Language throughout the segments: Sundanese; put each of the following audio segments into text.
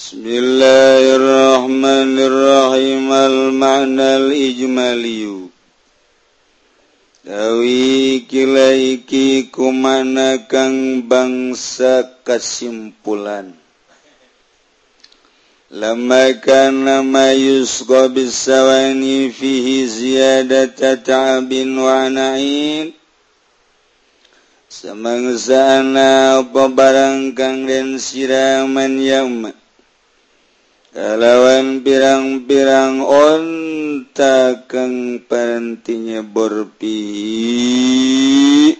بسم الله الرحمن الرحيم المعنى الإجمالي Dawi kilaiki kumana kang bangsa kasimpulan. Lama kana ma yusqa bisawani fihi ziyadata ta'abin wa na'in. Semangsa ana apa barang kang den siraman yawma kalawan pirang-pirang onta kang parantinya borpi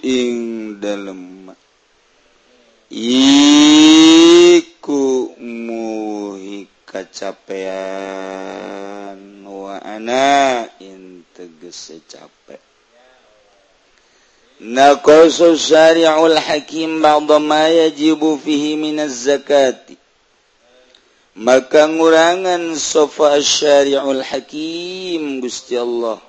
ing dalem iku muhi kacapean wa ana integese capek. Naqasu syari'ul hakim ba'da ma yajibu fihi minaz zakati. maka ngurangan sofa syariul hakim Gusti Allah.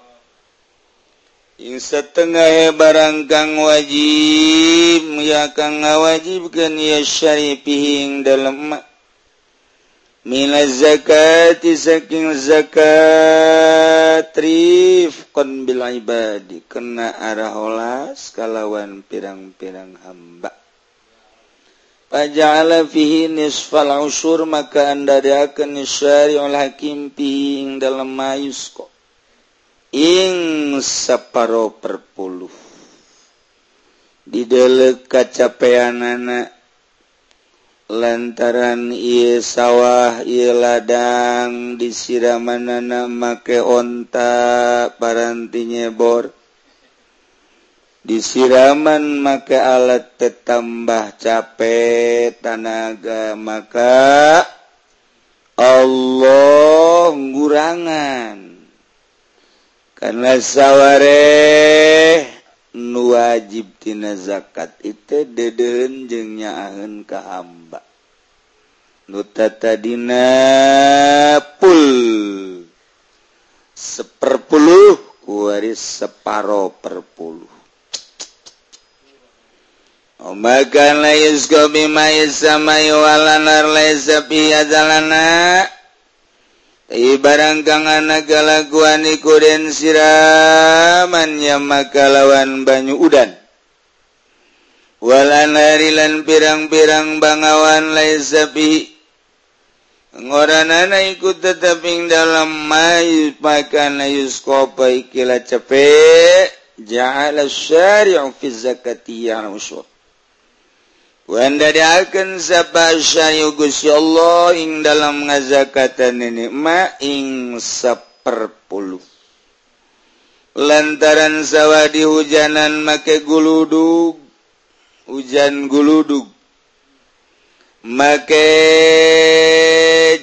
Yang setengah barangkang wajib ya kang ngawajibkan ya syari pihing dalam mak Mila zakati saking zakat rifqan bil ibadi. Kena arah olas kalawan pirang-pirang hamba. Pajaala fihi nisfal usur maka anda diakan nisyari ol hakim fihi ing dalam mayusko. Ing separo perpuluh. Di dalam kacapean anak. lantaran iya sawah iya ladang disiraman anak make onta parantinya bor disiraman maka alat tetambah capek tanaga maka Allah gurangan karena sawware nu wajibtina zakat itu deden jengnyaen ke hamba. Nutatadinapul seperpuluh kuaris separo perpuluh Makan layus kopi mayus sama iwalan layus sapi adalana. Ibarang kang anak kalakuan ikurin siramannya maka lawan banyu udan. Walan harilan pirang-pirang bangawan layus sapi. Ngoranana ikut tetaping dalam mayu makan layus kopi kila capek. Ja'ala syari'u fi zakati yang usul. Wandadaken sapasyu Guya Allah ing dalam ngazakatan nenikma ing saperpuluh. Lantaran sawwadi hujanan make guludug hujan guludug. Make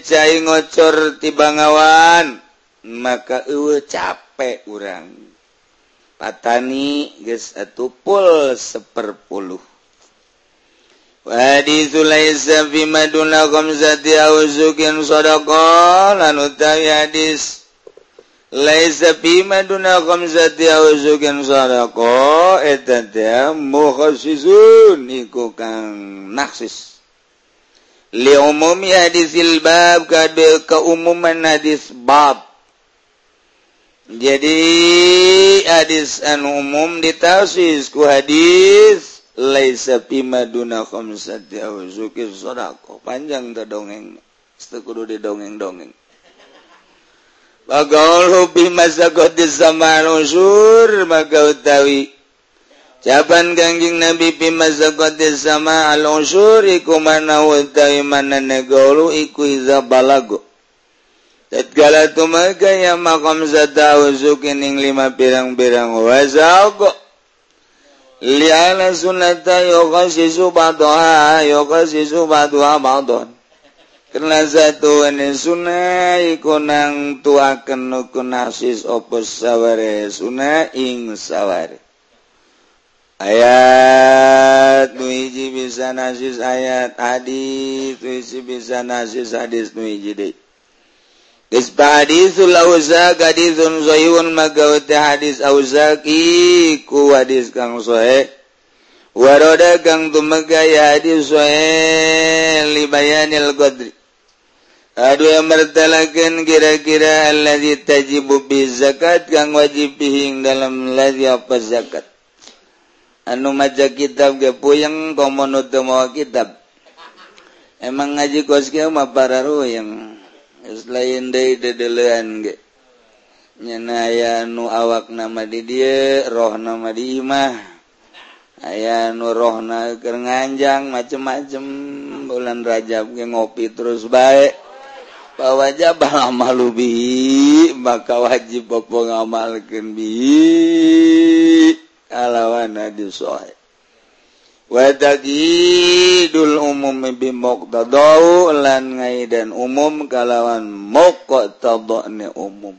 cair ngocor ti bangawan maka ewe capek urang. Patani ges atupul seperpuluh. Wadi laisa bima duna khamsati aw sukin sadaqa. Lan utawi hadis laisa bima duna khamsati aw sukin sadaqa. Eta teh mukhassisun iku kang naksis. Li umumi hadisil bab kade keumuman hadis bab. Jadi hadis an umum ditafsis ku hadis. laisa bima duna khamsati aw sadaqah. Panjang teu dongeng. Teu kudu didongeng-dongeng. Bagaul hubi masakoti sama usur maka utawi Jaban kangjing Nabi pi sakoti sama al iku mana utawi mana negolu iku iza balago Tatkala tumaga ya makam zata uzukin ing lima pirang-pirang wazago liana sunnata yoga sisu yughashisu yoga sisu ba'daha badon. Karena satu ini sunnah iku nang tuaken nukun hasis opo saware sunnah ing saware. Ayat nuiji bisa nasis ayat hadis nuiji bisa nasis hadis nuiji deh Hadizul Auza gadizun zoyun magawa hadis Auzaki ku hadis kang sohe. Waroda kang tumegaya hadis sohe libayanil qadri. Aduh yang amartalakan kira-kira alladhi tajibu bi zakat kang wajib bihing dalam ladhi apa zakat. Anu maca kitab ge puyeng komono mawa kitab. Emang ngaji kos mah para royang. lain dedelean ge. Nyenaya nu awak nama di dia roh nama dimah aya nu roh na nganjang macem-macem. Bulan rajab ge ngopi terus baik wajah balama lubi maka wajib ngamalkan bi. Alawan hadis sahih Wadagidul umum bimqtadau lan ngaidan umum kalawan muqtadane umum.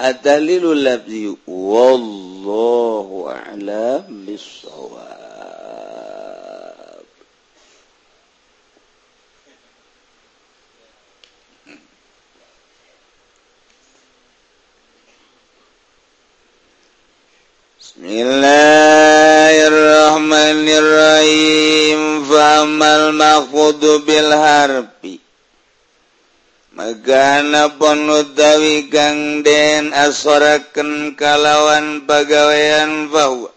Adalilu labzi wallahu a'lam bissawab. Bismillahirrahmanirrahim. Rahmanirrahim famal maqudu bil harbi Magana pun utawi kang den asoraken kalawan pagawean bahwa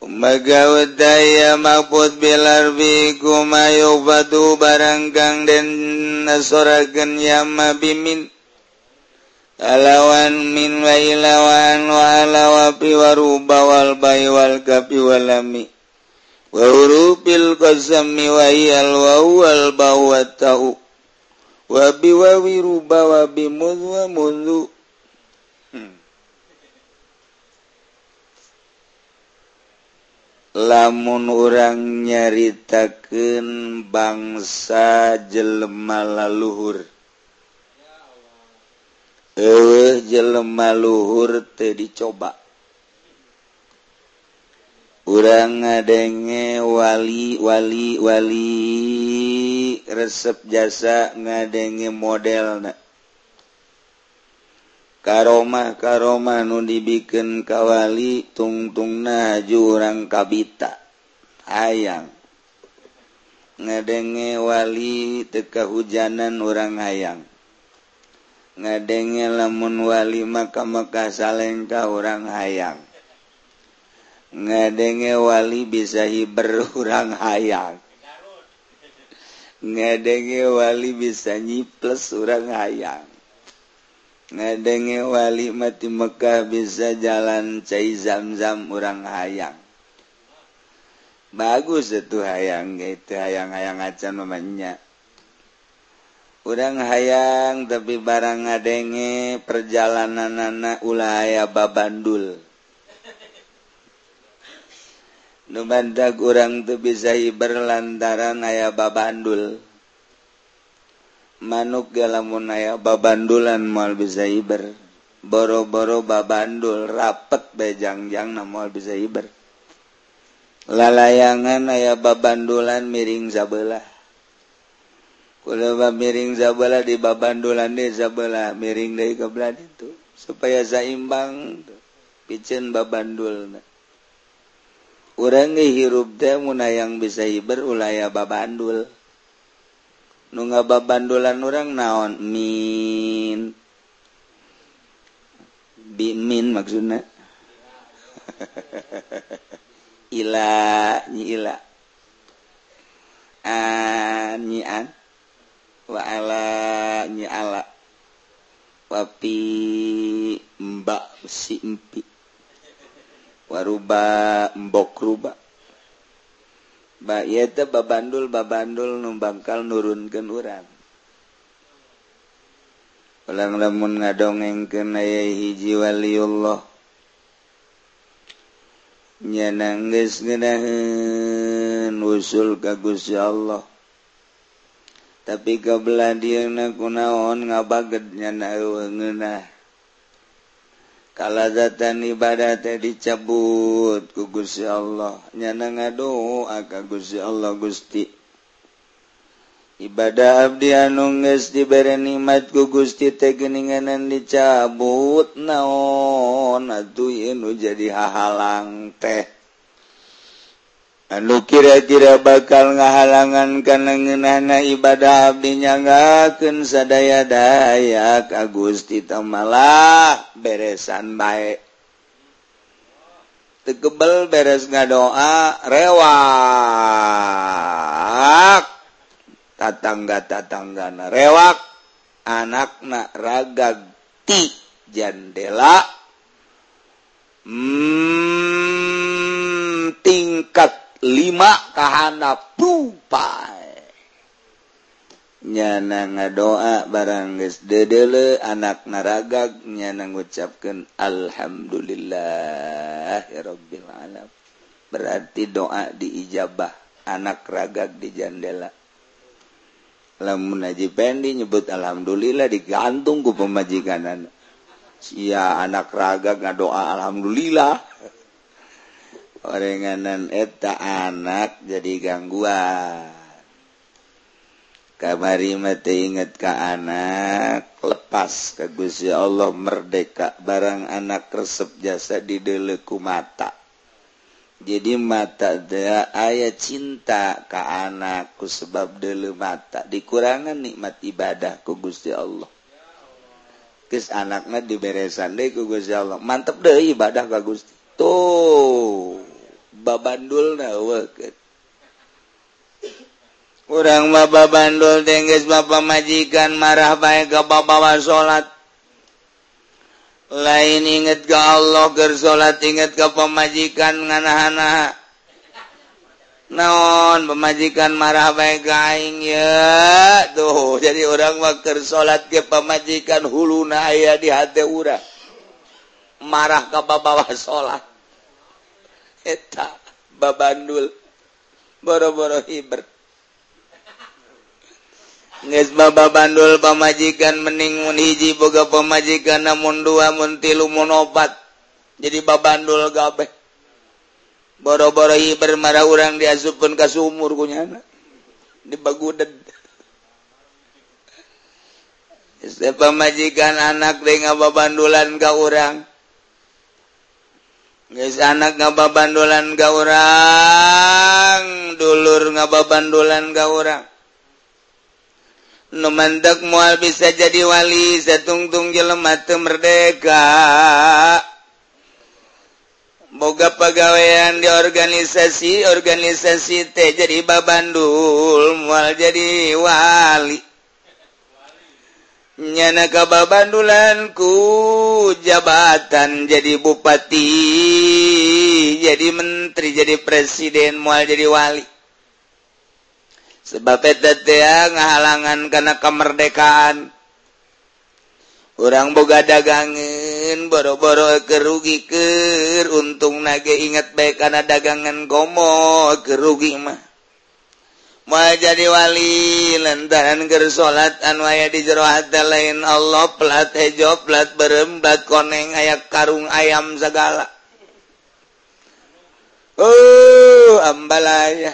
Magawa daya mabut bilarbi kumayu batu barang kang den asoraken yama bimin. Alawan min wailawan waalawapi warubawal baywal kapiwalami Wahurupil qasami wayal wawal bawa tau. Wabi wawi ruba wabi mudwa mudu hmm. Lamun orang nyaritakan bangsa jelema laluhur. eh jelema luhur teh dicoba. Urang ngadenge wali wali wali. Resep jasa ngadenge modelna. Karomah karomah nu dibikin kawali tungtungna haju urang kabita hayang. Ngadenge wali teka hujanan orang hayang. ngadenge lamunwali maka maka salengka orang hayang. Ngadenge wali bisa hiber orang hayang. Ngadenge wali bisa nyiples orang hayang. Ngadenge wali mati Mekkah bisa jalan cai zam-zam orang hayang. Bagus itu hayang itu hayang-hayang acan namanya udang hayang tapi barang ngadenge perjalanan nana ulaya babandul nu bandag urang teu bisa hiber lantaran aya babandul manuk ge lamun aya babandulan moal bisa hiber. Boro-boro babandul rapet bejangjang na moal bisa hiber. Lalayangan aya babandulan miring sabelah. ulama miring zabala di babandulan deh zabala miring dari kebelah itu supaya zaimbang picen babandul orang hirup teh muna yang bisa hiber ulaya babandul nungga babandulan orang naon? Min. Bimin maksudnya ila nyi ila. An nyi an? waalanya ala wapi Mbak simpi waruba Mbok ruba. Bayeta babandul babandul numbangkal nurun nurunkan urang. Ulang lamun ngadongeng kenaya hiji waliullah. Nyanangges ngenahan usul kagus ya Allah. tapi kebelah dia na kunaon ngabagednya na kalazatan ibadah teh dicabut ku Gusti Allah. Nyana ngadoa ka Gusti Allah Gusti. Ibadah abdi anu geus dibere nikmat ku Gusti teh geuninganan dicabut naon atuh nu jadi hahalang teh. Anu kira-kira bakal ngahalangan kanengenana ibadah abdinyagaken sadaya dayak Agusti Tamala beresan baik. Tekebel beres nga doa rewak. Tatangga-tatanggana rewak. Anakna ragag ti jandela. Hmm, tingkat lima kahana pupai. Nyana ngadoa barang geus dedele anak naragag nyana ngucapkan alhamdulillahirabbil alamin. Berarti doa diijabah anak ragag di jandela lamun Haji Pendi nyebut alhamdulillah digantung ku pemajikan iya anak ragag ngadoa alhamdulillah. Orangnganan eta anak jadi gangguan. Kamari mate inget ke anak lepas kagus ya Allah merdeka barang anak resep jasa di deleku mata. Jadi mata dia ayat cinta ke anakku sebab dulu mata. Dikurangan nikmat ibadah ku Gusti Allah. Kes anaknya diberesan deh ku Gusti Allah. Mantep deh ibadah ka Gusti. Tuh babandul na kurang baba bandul dengges Bapak majikan marah baik ke babawa salat. Lain inget ke Allah ger salat inget ke pemajikan nganah-anak naon pemajikan marah baik gaing ya. Tuh jadi orang maker salat ke pemajikan huluna aya di hati urang. Marah ke babawa salat. eta babandul boro-boro hiber Baba Bandul pamajikan mening mun hiji boga pamajikan namun dua mun tilu mun opat. Jadi babandul gabe. Boro-boro hiber marah orang diasupkan ke sumur kunyana. Di baguded. Setiap anak dengan babandulan ke orang. guys anak ngababandolan ga orang dulur ngababandolan ga orang Numandak mual bisa jadi wali satungtung jelema teu merdeka. Boga pegawaian di organisasi organisasi teh jadi babandul mual jadi wali. nyana kababandulanku jabatan jadi bupati jadi menteri jadi presiden mual jadi wali. Sebab eta ngahalangan karena kemerdekaan orang boga dagangan boro-boro kerugi ke untung nage ingat baik karena dagangan gomo kerugi mah. Mau jadi wali lantaran ger salat anu di jerohat lain Allah pelat hejo pelat berembat koneng aya karung ayam segala. Uh, oh, ambalaya.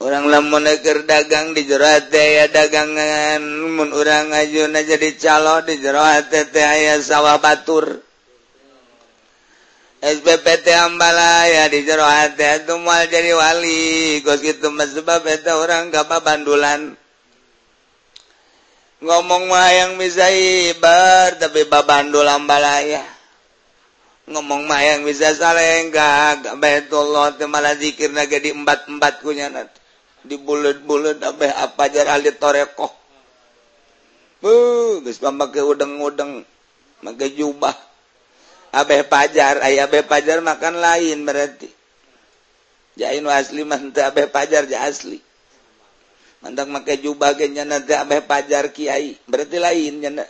Orang lamun keur dagang di jerohat ya dagangan, mun urang ajuna jadi calo di jerohat teh aya sawah batur. SBPT Ambalaya di jero hati itu mual jadi wali. Gos gitu sebab eta orang kapal bandulan Ngomong mah yang bisa ibar tapi babandul Ambalaya Ngomong mah yang bisa salenggak Betullah temala zikir naga di empat-empat kunya Di bulet-bulet abeh apa jar ahli torekoh. Buh, gus pambak udeng-udeng Maka jubah. Abeh Pajar aya Abeh Pajar makan lain berarti. Jain asli mantap Abeh Pajar ja asli. Mantap make jubagnya nanti Abeh Pajar Kiai berarti lain nyana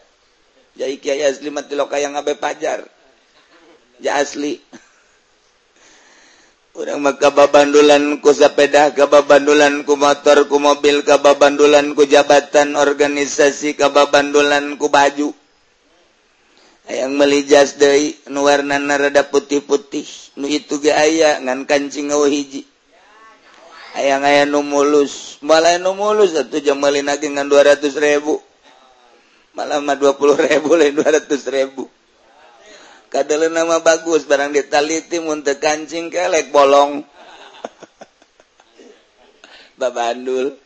jai Kiai asli mati loka yang Abeh Pajar. Ja asli. Orang maka babandulan ku sepeda kababandulan ku motor ku mobil kababandulan ku jabatan organisasi kababandulan ku baju. yang melijas dari nuwarna narada putih-putih. Nu itu ga aya ngan kancing ngawa hiji. Ayaang aya nu mulus. Malah nu mulus satu jam meulina ge ngan 200 ribu. Malah mah 20 ribu lain 200 ribu. Kadele nama bagus barang ditaliti mun kancing kelek bolong. Babandul.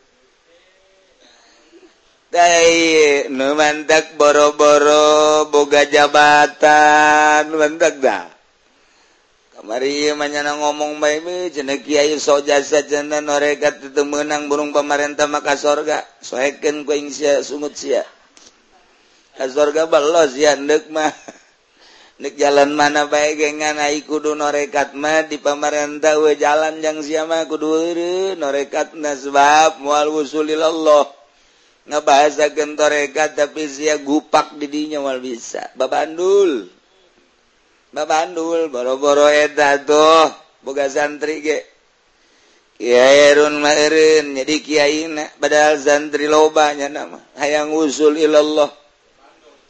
nu mantak boro-boro boga jabatan mantak dah. Kamari manyana ngomong baik jeneng kiai so jasa jenna norekat itu menang burung pemerintah maka sorga. Soheken kuing sia sungut sia. Ka sorga balos ya ndek mah. Ndek jalan mana baik gengan ai kudu norekat mah di pemerintah we jalan yang sia mah kudu norekat nasbab mual wusulilallah bahasa gentorega tapi sia gupak didinya wal bisa. Babandul babandul boro-boro eta tuh boga santri ge. Kiairun mairin jadi kiaina padahal santri loba nama hayang usul ilallah.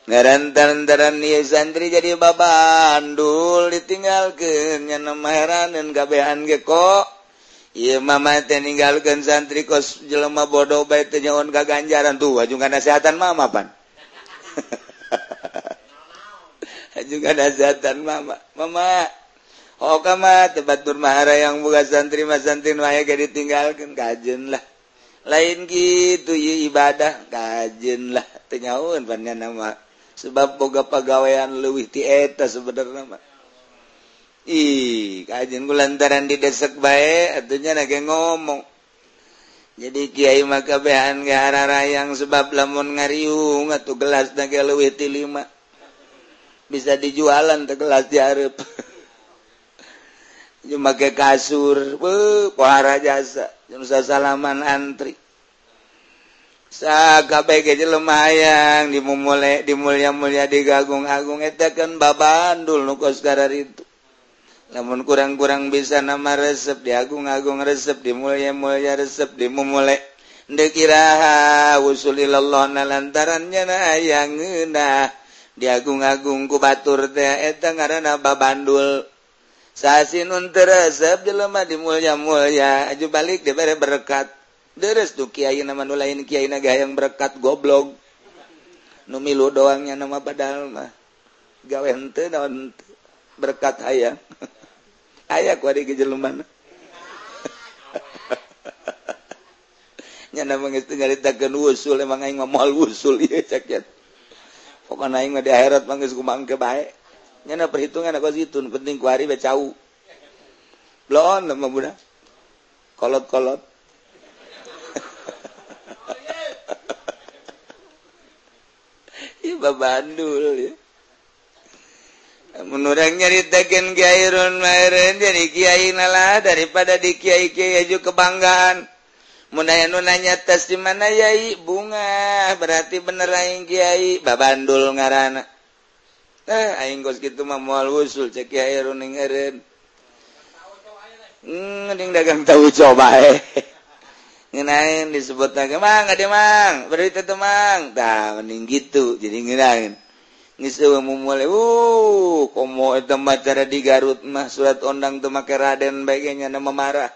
Ngarantaran ieu santri jadi babandul ditinggalkeun nya nama heraneun kabehan ge kok. Mama meninggalkan santri kos jelema bodoh baik baiknyaon ka ganjaran tuh juga nasihatan mama pan. Juga nasihatan mama. Mama oh kama tempat bermahara yang buka santri mas santri waya gak ditinggalkan kajen lah. Lain gitu ya ibadah kajen lah. Tenyaun pannya nama. Sebab boga pegawaian lebih ti eta sebenarnya mah kajjin kajin lantaran didesek baik atunya nake ngomong. Jadi Kyai makabehan gara-ra rayang sebab lamun ngariung atau gelas nake luwih lima. Bisa dijualan ke gelas jarep cuma ke kasur Weh, pohara jasa cuma salaman antri. Sakabeh ke lumayan dimulai dimulya-mulya digagung agung eta kan babandul nu kos itu. namun kurang-kurang bisa nama resep di agung-agung resep di mulia-mulia resep dimulai. Ndekiraha usulillah na lantarannya na yang ngeunah diagung-agung ku batur teh eta ngaranna babandul. Sasin sasinun resep jelema di mulia-mulia aju balik dia bere berkat. Deres tuh kiai nama nu lain kiai naga yang berkat goblok. Nu milu doangnya nama padahal mah. Gawe henteu naon berkat hayang. aya mana nyana mengestingaritakeun usul emang aing mah moal usul ieu cak ya. Pokona aing mah di akhirat mah geus kumangke bae. Nyana perhitungan aku situ penting ku hari becau. Blon mah budak. Kolot-kolot. Ieu babandul ya. menurang nyaritakan Kyaiun Maen dari Kyai nalah daripada di Kyai Kyai kebanggaan. Munaya nunanya tes di mana Yai? Bunga. Berarti bener aing Kyai babandul ngarana. Eh aing gos gitu mah moal usul cek Kyaiun ning eureun Mending hmm, dagang tahu coba eh. Ngenain disebut mang, ada mang, berarti tetemang. Tah, mending gitu, jadi ngenain. di Garutmah surat ondang temake Raden baiknya nama marah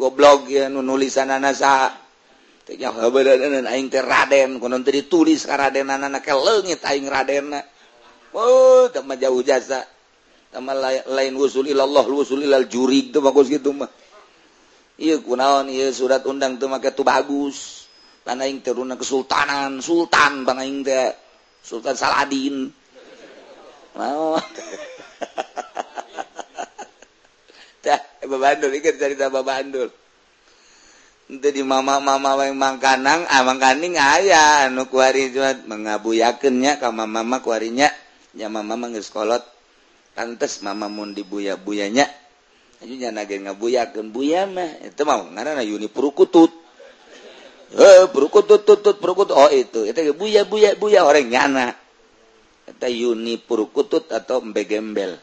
goblok ya nulisan anasa Raden ditulis Raden anak lengit aing Raden oh sama jauh jasa. Sama lain wusul ilallah wusul itu bagus gitu mah. Iya kunaon iya surat undang temake tuh bagus. Tanah teruna kesultanan sultan bang teh. Sultan Saladin. Mau. Dah Bandul ikut cerita Bandul. itu di mama mama yang mangkanang ah mangkaning ayah anu kuari cuat mengabuyakennya kama mama kuarinya. Ya mama menggeskolot pantes mama mun dibuya buyanya aja nyana ge ngabuyakeun buya mah. Itu mau ngaranna yuni purukutut eh perukut tutut perukut oh itu. Itu buya buya buya. Orang nyana. Itu yuni perukutut atau mbegembel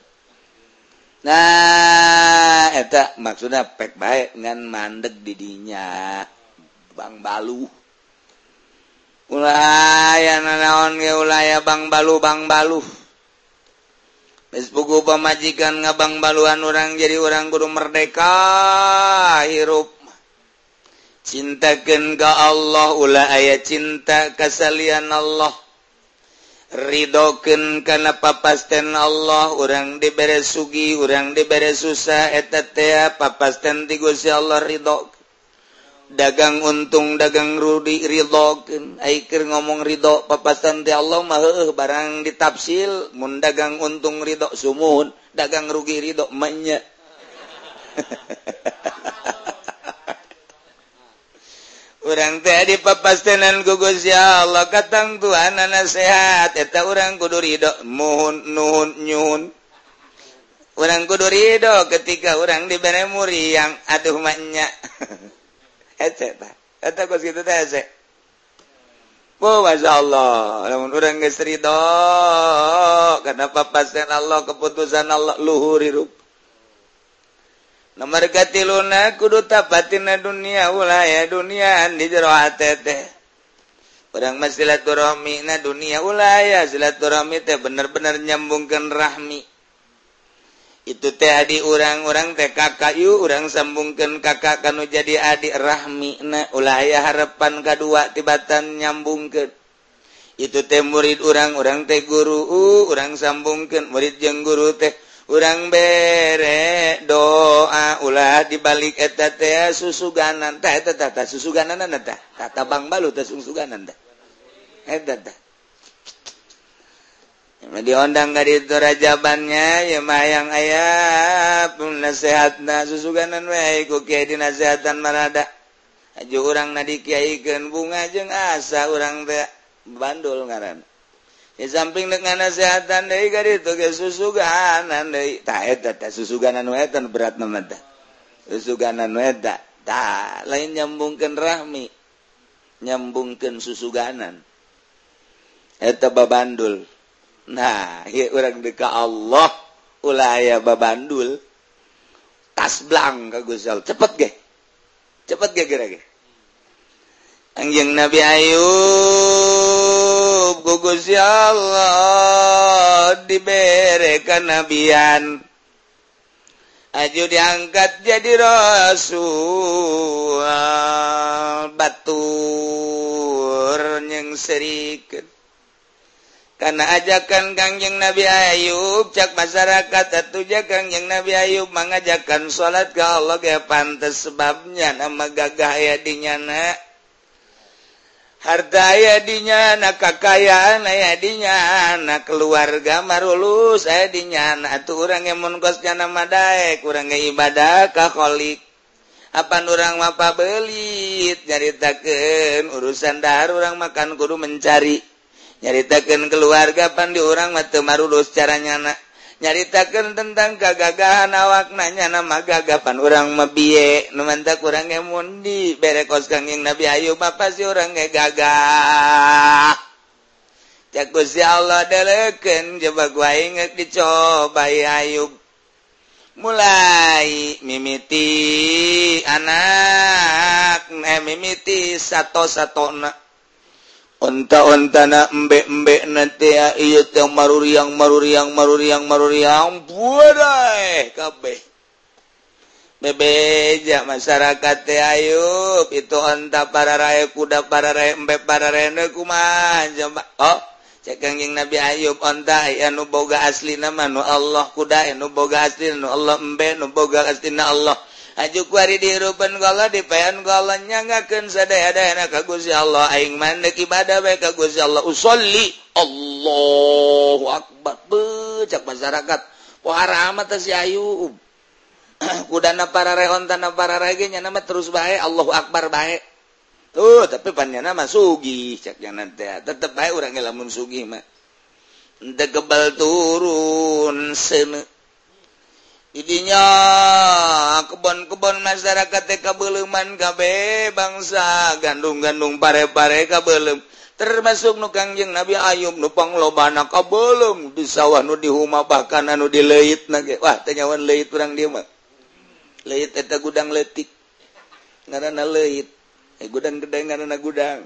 nah itu maksudnya pek baik ngan mandek didinya. Bang balu. Ulaya nanaon ge ulaya bang balu bang balu. Bespuku pemajikan ngabang baluan orang jadi orang kudu merdeka hirup. cintakan ke Allah ula aya cinta kasalian Allah. Ridhoken karena papasten Allah orang diberre sugi orang diberre susah et papasten tigusi Allah ridho dagang untung dagang rudi ridhoken aikir ngomong ridho papasten di Allah ma barang ditafsil mun dagang untung ridho sumun. Dagang rugi ridho menya. orang teh di papastenan gugus ya Allah katang Tuhan nasehat eta orang kudu ridho muhun nuhun nyuhun orang kudu ridho ketika orang diberi muriang aduh maknya ece ta eta kos kitu teh ece Oh, Masya Allah. Namun orang geus ridho. Karena papasten Allah, keputusan Allah, luhur hirup. nomor gati luna kudu tapatina dunia ulaya dunia di jero teh Padang mas silaturahmi na dunia ulaya silaturahmi teh bener-bener nyambungkan rahmi. Itu teh adi orang-orang teh kakak yu orang sambungkan kakak kanu jadi adik rahmi na ulaya harapan kedua tibatan nyambungkan. Itu teh murid orang-orang teh guru uh, orang sambungkan murid yang guru teh kurang bere doa ulah dibalik eta teh susuganan. Tah eta tah tah susuganan tah. Tata bang balu teh susuganan tah. Eta tah. Diondang ka itu rajabannya ya mayang yang pun nasehat na susuganan wae ku kiai dinasehatan marada aju urang na dikyaikeun bunga jeung asa urang teh bandul ngaran. di samping dengan nasehatan deui ka ditu ge susuganan deui. Tah eta tah susuganan nu eta berat nama tah susuganan nu eta tah lain nyambungkeun rahmi nyambungkeun susuganan. Eta babandul. Nah ieu urang deui Allah ulaya babandul. Tas blang ka Gusal. Cepet ge? Cepet ge kira ge? Anjing Nabi Ayub. gugus ya Allah diberekan nabian aju diangkat jadi rasul batur yang serikat karena ajakan Kangjeng Nabi Ayub cak masyarakat atuja Kangjeng Nabi Ayub mengajakan salat ke Allah ya pantas sebabnya nama gagah ya dinyana harta aya dinya na kakayaan aya na keluarga marulus aya dinya. Na atuh urang ngemun kos jana kurang urang ibadah ka apa orang mapa belit nyaritakan urusan dahar orang makan kudu mencari. Nyaritakan keluarga pan di urang mah marulus caranya na nyaritakan tentang kegagahan awak nanya nama gagapan orang mebie numantak kurang emundi berekos kanging Nabi Ayub apa sih orang gagah? Jago si Allah deleken coba gua inget dicoba Ayub. Mulai mimiti anak eh mimiti satu satu anak onta-ontana embek-embek nanti ya iya yang maruri yang maruri yang maruri yang maruri yang buadai kabeh. Bebeja masyarakat teh ayub itu onta para raya kuda para raya embek para raya kumaha coba. Oh cek kangjeng Nabi Ayub onta ya nu boga asli nama nu Allah kuda nu boga asli nu Allah embek nu boga asli na Allah. ajuari diruban gola dipayan golnya ngaken sadaya kaguzi Allah. Aing mandek ibadah bae kaguzi Allah. Usolli. Allahu akbar. Becak masyarakat. Pohara amat si Ayub. Um. kudana para reon tanah para rege nama terus bae Allahu akbar bae. Tuh tapi panjana mah sugi cak jangan teh. Tetep bae urang lamun sugi mah. Ente kebal turun seuneu idinya kebon-kebon masyarakat kabelman KB bangsa gandung-gandung pare-pare ka belum termasuk nukangjeng Nabi Ayub nupang lobana ka belum di sawah nu di dihuma bahkan anu di leit nage. Wah tanyawan leit orang dia mah. Leit eta gudang letik ngaranna leit. Eh, gudang gede ngaranna gudang.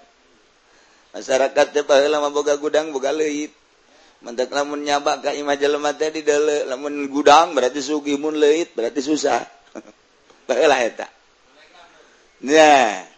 Masyarakat teh baheula boga gudang boga leit. mantak lamun nyaba ka imah jelema teh di deuleu lamun gudang berarti sugi mun leuit berarti susah baheula eta nah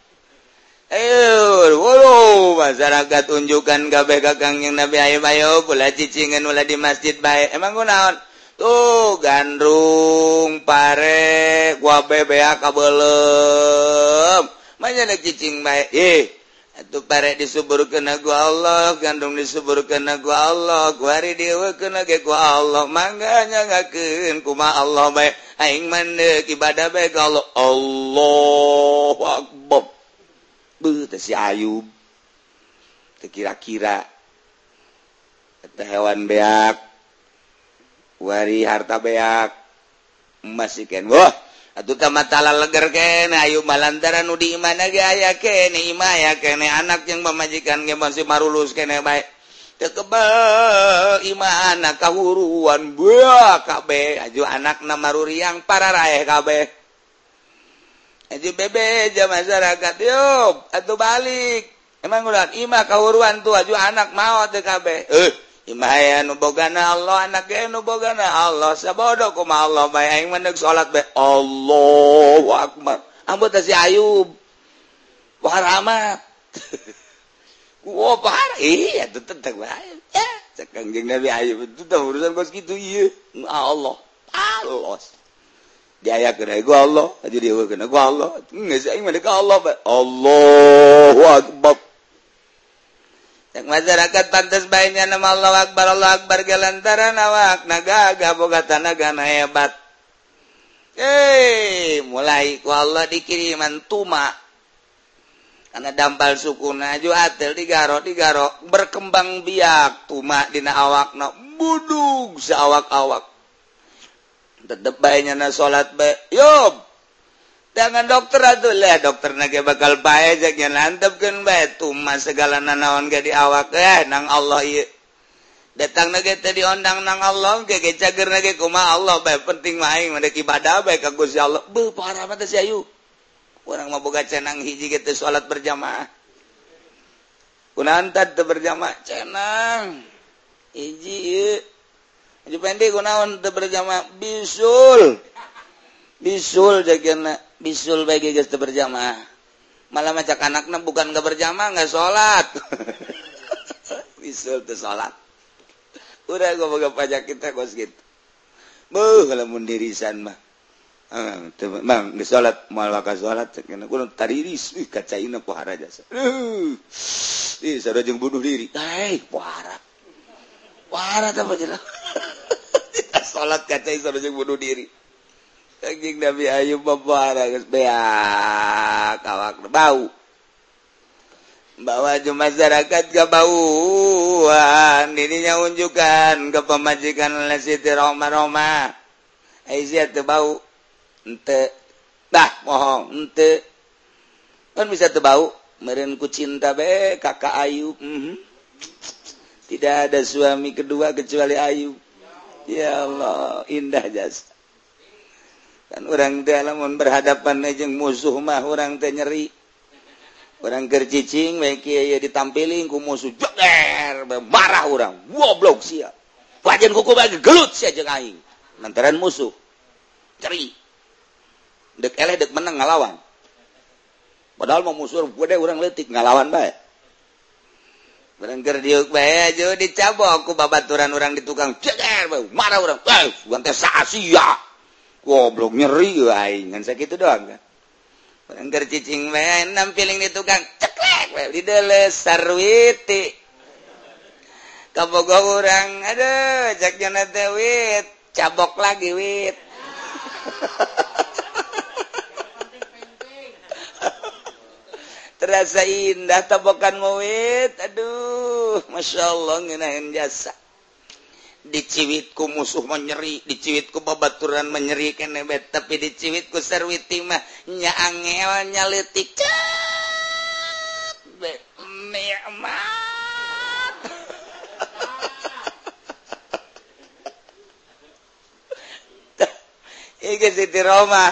Ayo, waduh, masyarakat tunjukkan kabeh kakang yang Nabi Ayub ayo pula cicingan ulah di masjid baik Emang naon? Tuh gandrung pare gua bebea kabelem. Manya cicing bae. Eh, Atuh pare disubur kena gua Allah, gandum disubur kena gua Allah, guari dewa kena ge gua Allah, mangganya ngakeun kuma Allah baik, Aing mandeuk ibadah baik Allah, Allah. Allahu Akbar. Beuh si Ayub. Kira-kira. Eta hewan beak. Wari harta beak. masih ikeun. Wah, Atuh matala leger kene ayu malantaran udi imana ge aya kene imaya kene anak yang memajikan ge masih marulus kene bae. Teu kebel imana kahuruan beuh kabeh aju anakna maruriang para raeh kabeh. Aju bebe ja masyarakat yo atuh balik. Emang ulah imah kahuruan tuh aju anak maot teu kabeh. Euh. Eh boga Allah anak boga Allah. Sabodo Allah bayang mendek salat baik Allah Akbar. Ambut si Ayub. Pohar amat wow iya itu tentang baik ya cekang jeng Nabi Ayub. Itu tuh urusan kos gitu iya. Allah Allah diayak kena gua Allah. Aja dia kena gua Allah. Nggak sih mendek Allah baik Allah Akbar. masyarakat pantas baiknya nama Allah Akbar Allah Akbar galantaran awak nagaga boga tanaga na hebat eh mulai ku Allah dikiriman tuma. Karena dampal suku naju atel digaro digaro berkembang biak tuma dina awak na budug seawak awak tetep baiknya na sholat baik. Yob jangan dokter atuhlah dokter naga bakal baik jaknya nantepkan baik tuh segala nanawan gak di awak eh nang Allah iya. Datang naga tadi ondang nang Allah kayak cager naga kuma Allah baik penting main ada ibadah baik aku si Allah. Bu parah mata si ayu. Orang mau buka cenang hiji gitu sholat berjamaah. Kunantat tuh berjamaah cenang. Hiji iya. Jadi pendek kunaon berjamaah? Bisul. Bisul jagana bisul baik guys berjamaah. Malah macak anaknya bukan nggak berjamaah, nggak sholat. bisul tuh sholat. Udah gue boga pajak kita kos gitu. Beuh kalau mundirisan mah. Uh, bang, geus sholat, malah ka sholat. Cenah kudu tariris, ih kacaina pohara jasa. Uh, ih saudara jeng bunuh diri. hei puara puara apa jelas. sholat kacain saudara jeng bunuh diri. Nabi Ayub bau. Bawa masyarakat ke bauan ininya unjukkan ke pemajikan oleh Siti Roma Roma. Bau mohong kan bisa terbau merinku cinta be kakak Ayub mhm. tidak ada suami kedua kecuali Ayub. Ya Allah indah jasa dan orang dalammun berhadapan musuh mah orang te nyeri. Orang gercicing ditampilin ku musuh jeger marah orang goblok si wajan kuku bagi gelut si aja aing. Lantaran musuh. Ceri dek eleh dek menang ngalawan. Padahal mau musuh gede orang letik ngalawan baik Berengker diuk bae aja dicabok ku babaturan orang di tukang ceger marah orang eh bukan teh sia? goblok nyeri aing. Ngan sakitu doang kan? Angger cicing meh enam piling di tukang. Ceklek we di deles sarwiti. Kabogoh urang aduh cak jana teh wit. Cabok lagi wit. Terasa indah tabokan mau wit. Aduh masya Allah ngenahin jasa. Diciwitku musuh menyeri diciwitku babaturan menyerikan nebet tapi diciwitku serwiti mah nyangel nyaletik nikmat. Iki Siti Roma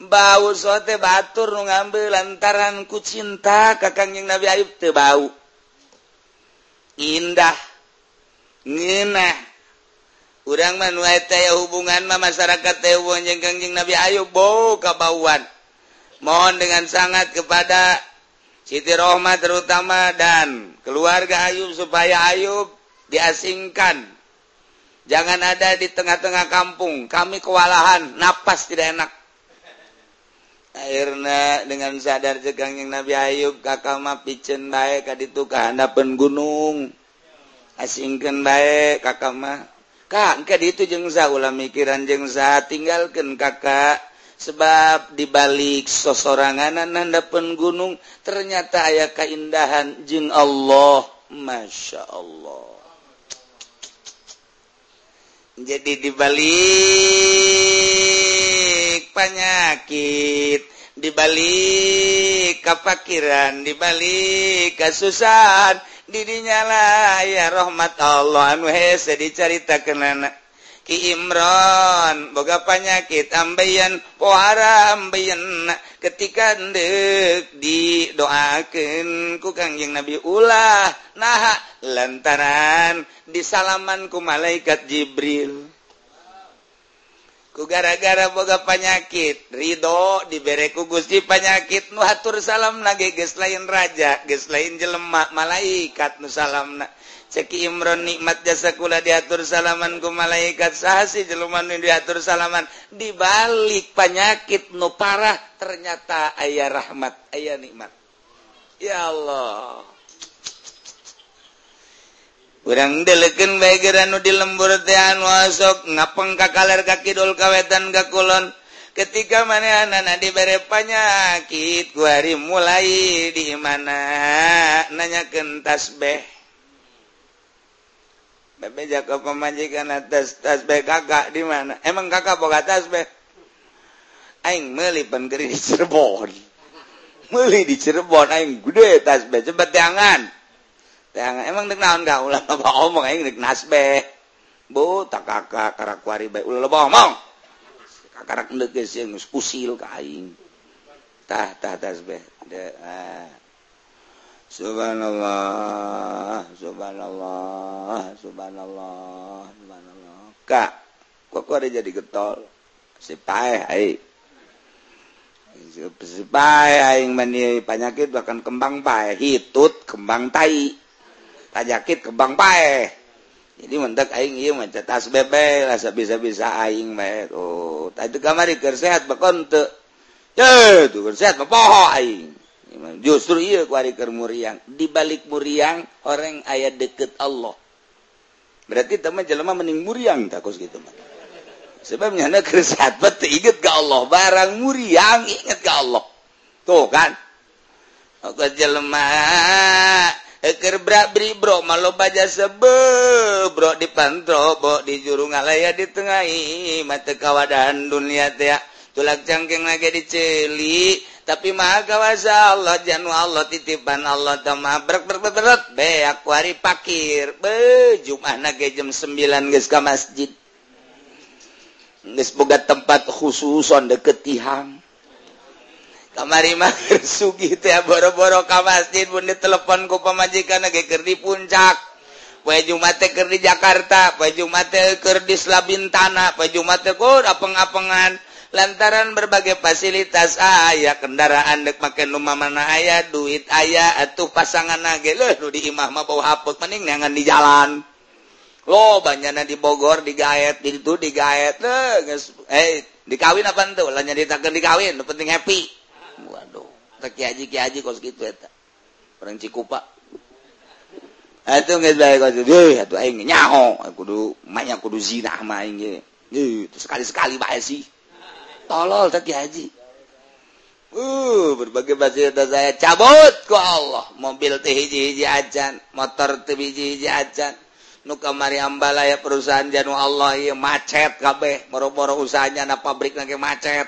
bau sote batur nu ngambil lantaran ku cinta kakang yang Nabi Ayub teu bau. Indah ngeunah kurang manu hubungan mah masyarakat Tewon jeng Kangjing Nabi Ayub bo kabauan. Mohon dengan sangat kepada Siti Rohmat terutama dan keluarga Ayub supaya Ayub diasingkan. Jangan ada di tengah-tengah kampung kami kewalahan napas tidak enak. Akhirnya dengan sadar jegang yang Nabi Ayub kakak mah picen baik ka itu kehandapan gunung. Asingkan baik kakak mah Kak ke itu jengza ulah mikiran jengza tinggalkan kakak. Sebab dibalik sosoranganan nandapen gunung ternyata ayah keindahan jeng Allah. Masya Allah. Jadi dibalik penyakit dibalik kepakiran dibalik kesusahan didinyalah ya rahmat Allah. Anu hese dicaritakeun anak Ki Imran boga panyakit ambeyan pohara ambeyan. Ketika ndek didoakeun ku Kangjeng Nabi ulah nah lantaran disalaman ku malaikat Jibril. ku gara-gara boga panyakit Ridho dibereku Gusti panyakit nuhatur salam nage ges lain raja ges lain jelemak malaikat nu salam na. Ceki Imron nikmat jasa kula diatur salaman ku malaikat sahasi jeluman nu diatur salaman. Dibalik panyakit nu parah ternyata ayah rahmat ayah nikmat. Ya Allah. kurang deleken baikgeranu di lemburtean wasok ngapeng ka kaler kakidul kawetan gakulon ketika mana anak-anak diberre panyakit kuari mulai di mana nanya kentas beh Bebe Jacob pemajikan atas tas be kakak di mana? Emang kakak boga tasbeh? Aing meli pengeri di Cirebon. meli di Cirebon aing gede tas tasbeh cepet tangan. emang naon ga ulah omong aing nek nasbeh bu tak kakak karak kuari bae. Ulah loba omong. Karak ndek geus geus usil ka aing. Tah tah tasbeh de ah. subhanallah subhanallah subhanallah subhanallah. Kak kok kok ada jadi getol? Si pae ai. Si pae aing mani penyakit bahkan kembang pae hitut kembang tai. tajkit kebang pae jadi mentek aing ieu mah tas bebe lah bisa-bisa aing mah tuh tadi kamari keur sehat bekon teu teu keur sehat mah poho aing justru iya kuari keur muriang di balik muriang orang aya deket Allah. Berarti teman jelema mending muriang takus gitu mah sebabnya anak keur sehat bet inget ke Allah. Barang muriang inget ke Allah. Tuh kan Oke jelema bra bribro malo baja sebebro di pantrobo di juru ngalaya di tengahi mata kawadan dunia teh tulak cangkeng lagi diceli tapi maha kawasa Allah janu Allah titipan Allah tamah berat berat berat be aku hari pakir be jumah nage jam 9 geus ka masjid. Geus boga tempat khususon deket tihang. Kamari mager sugi teh boro-boro ka masjid pun diteleponku pemajikan lagi keur di puncak. Poe Jumat teh keur di Jakarta poe Jumat teh keur di Slabintana poe Jumat teh kur apeng-apengan. Lantaran berbagai fasilitas aya kendaraan dek make nu mana aya duit aya atuh pasangan nage leuh nu di imah mah bau haput mending neangan di jalan. Lo banyaknya di Bogor di Gaet di itu di Gaet eh dikawin apa ente lah nyaritakeun dikawin penting happy waduh. Tak haji ki haji kos gitu eta. Orang cikupa. Atuh geus bae kos deuh atuh aing nyaho. Kudu maknya kudu zina mah aing ge. Itu sekali-sekali bae sih. Tolol tak haji Uh, berbagai fasilitas saya cabut ku Allah. Mobil teh hiji-hiji acan, motor teh hiji-hiji acan. Nu kamari ambalaya perusahaan janu Allah ieu macet kabeh, boro-boro usahanya na pabrik lagi macet.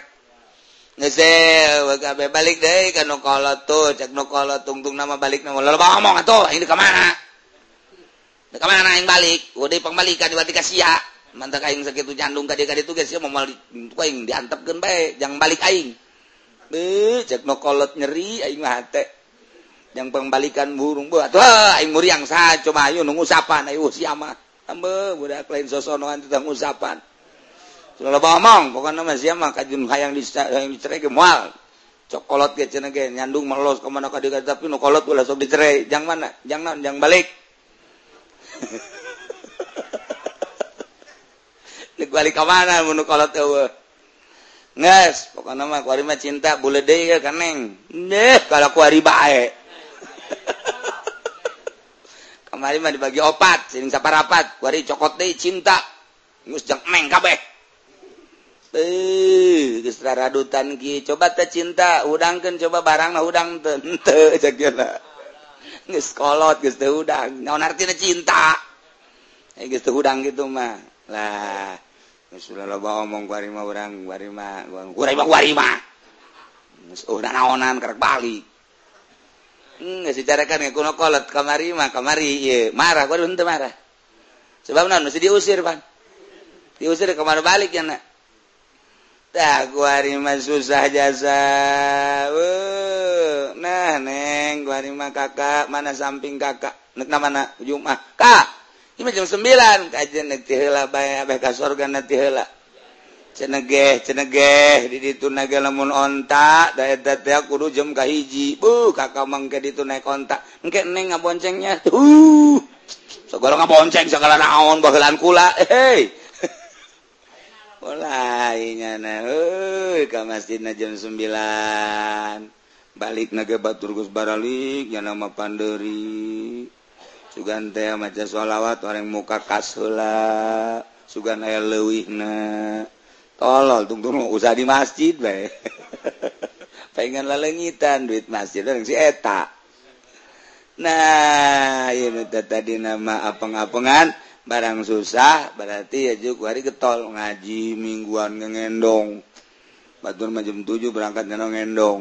balik deh kan kalau tuh cek no kalau tungtung nama balik nama lo ngomong atau ini kemana ini kemana yang balik. Udah pembalikan di batik ya. Mantap aing sakit jandung kadi kadi tugas ya mau balik itu aing diantep kan baik jangan balik aing. Be cek no kolot nyeri aing mate yang pembalikan burung buat tuh aing muriang sa coba ayo nunggu sapan ayo siapa ambe budak lain sosonoan tentang usapan Bang, nama siapa kajun hayang di hayang dicerai gemual. Cokolot ke cina ge nyandung melos ka mana ka tapi nu kolot ulah sok dicerai. Jang mana? Jang naon? Jang balik. Nek balik ke mana, mana mun nu kolot eueuh. Nges, pokokna nama kuari mah cinta boleh deh ya kaneng. deh kalau kuari baik. Kamari mah dibagi opat, sering saparapat, kuari cokot deh cinta. Ngus jang meng kabeh. eh radutan Ki. Coba teh cinta udangkan coba barang udang tente kolot udang. Naon artinya cinta? Eh gitu udang gitu mah. Lah sudah loba omong guarima orang guarima guarima guarima udah naonan kerek balik Nggak hmm, secara kan kuno kolot kamari mah kamari iya marah gua udah marah. Sebab non mesti diusir pan. Diusir kemana balik ya nak. Guarima susah jasa uh, nah neng Guarima kakak mana samping kakak. Nek mana Jumah kak. Ini jam 9 kajian nek tihela surga nek cenegeh cenegeh di ditu nage lamun onta da eta kudu jam ka hiji. Bu kakak mangke ditu naik kontak engke neng ngaboncengnya tuh. Sagala ngabonceng sagala naon bahelan kula. Hei masjid jam 9 balik naga Baturgus Baralik yang nama Panderi. Sugante maca sholawat orang muka kasula. Sugan aya leuwihna. Tolol tungtung usah di masjid bae pengen lalengitan duit masjid orang si eta. Nah ini tadi nama apeng-apengan. barang susah berarti ya juga hari getol ngaji mingguan ngendong batur majem tujuh berangkat ngenong ngendong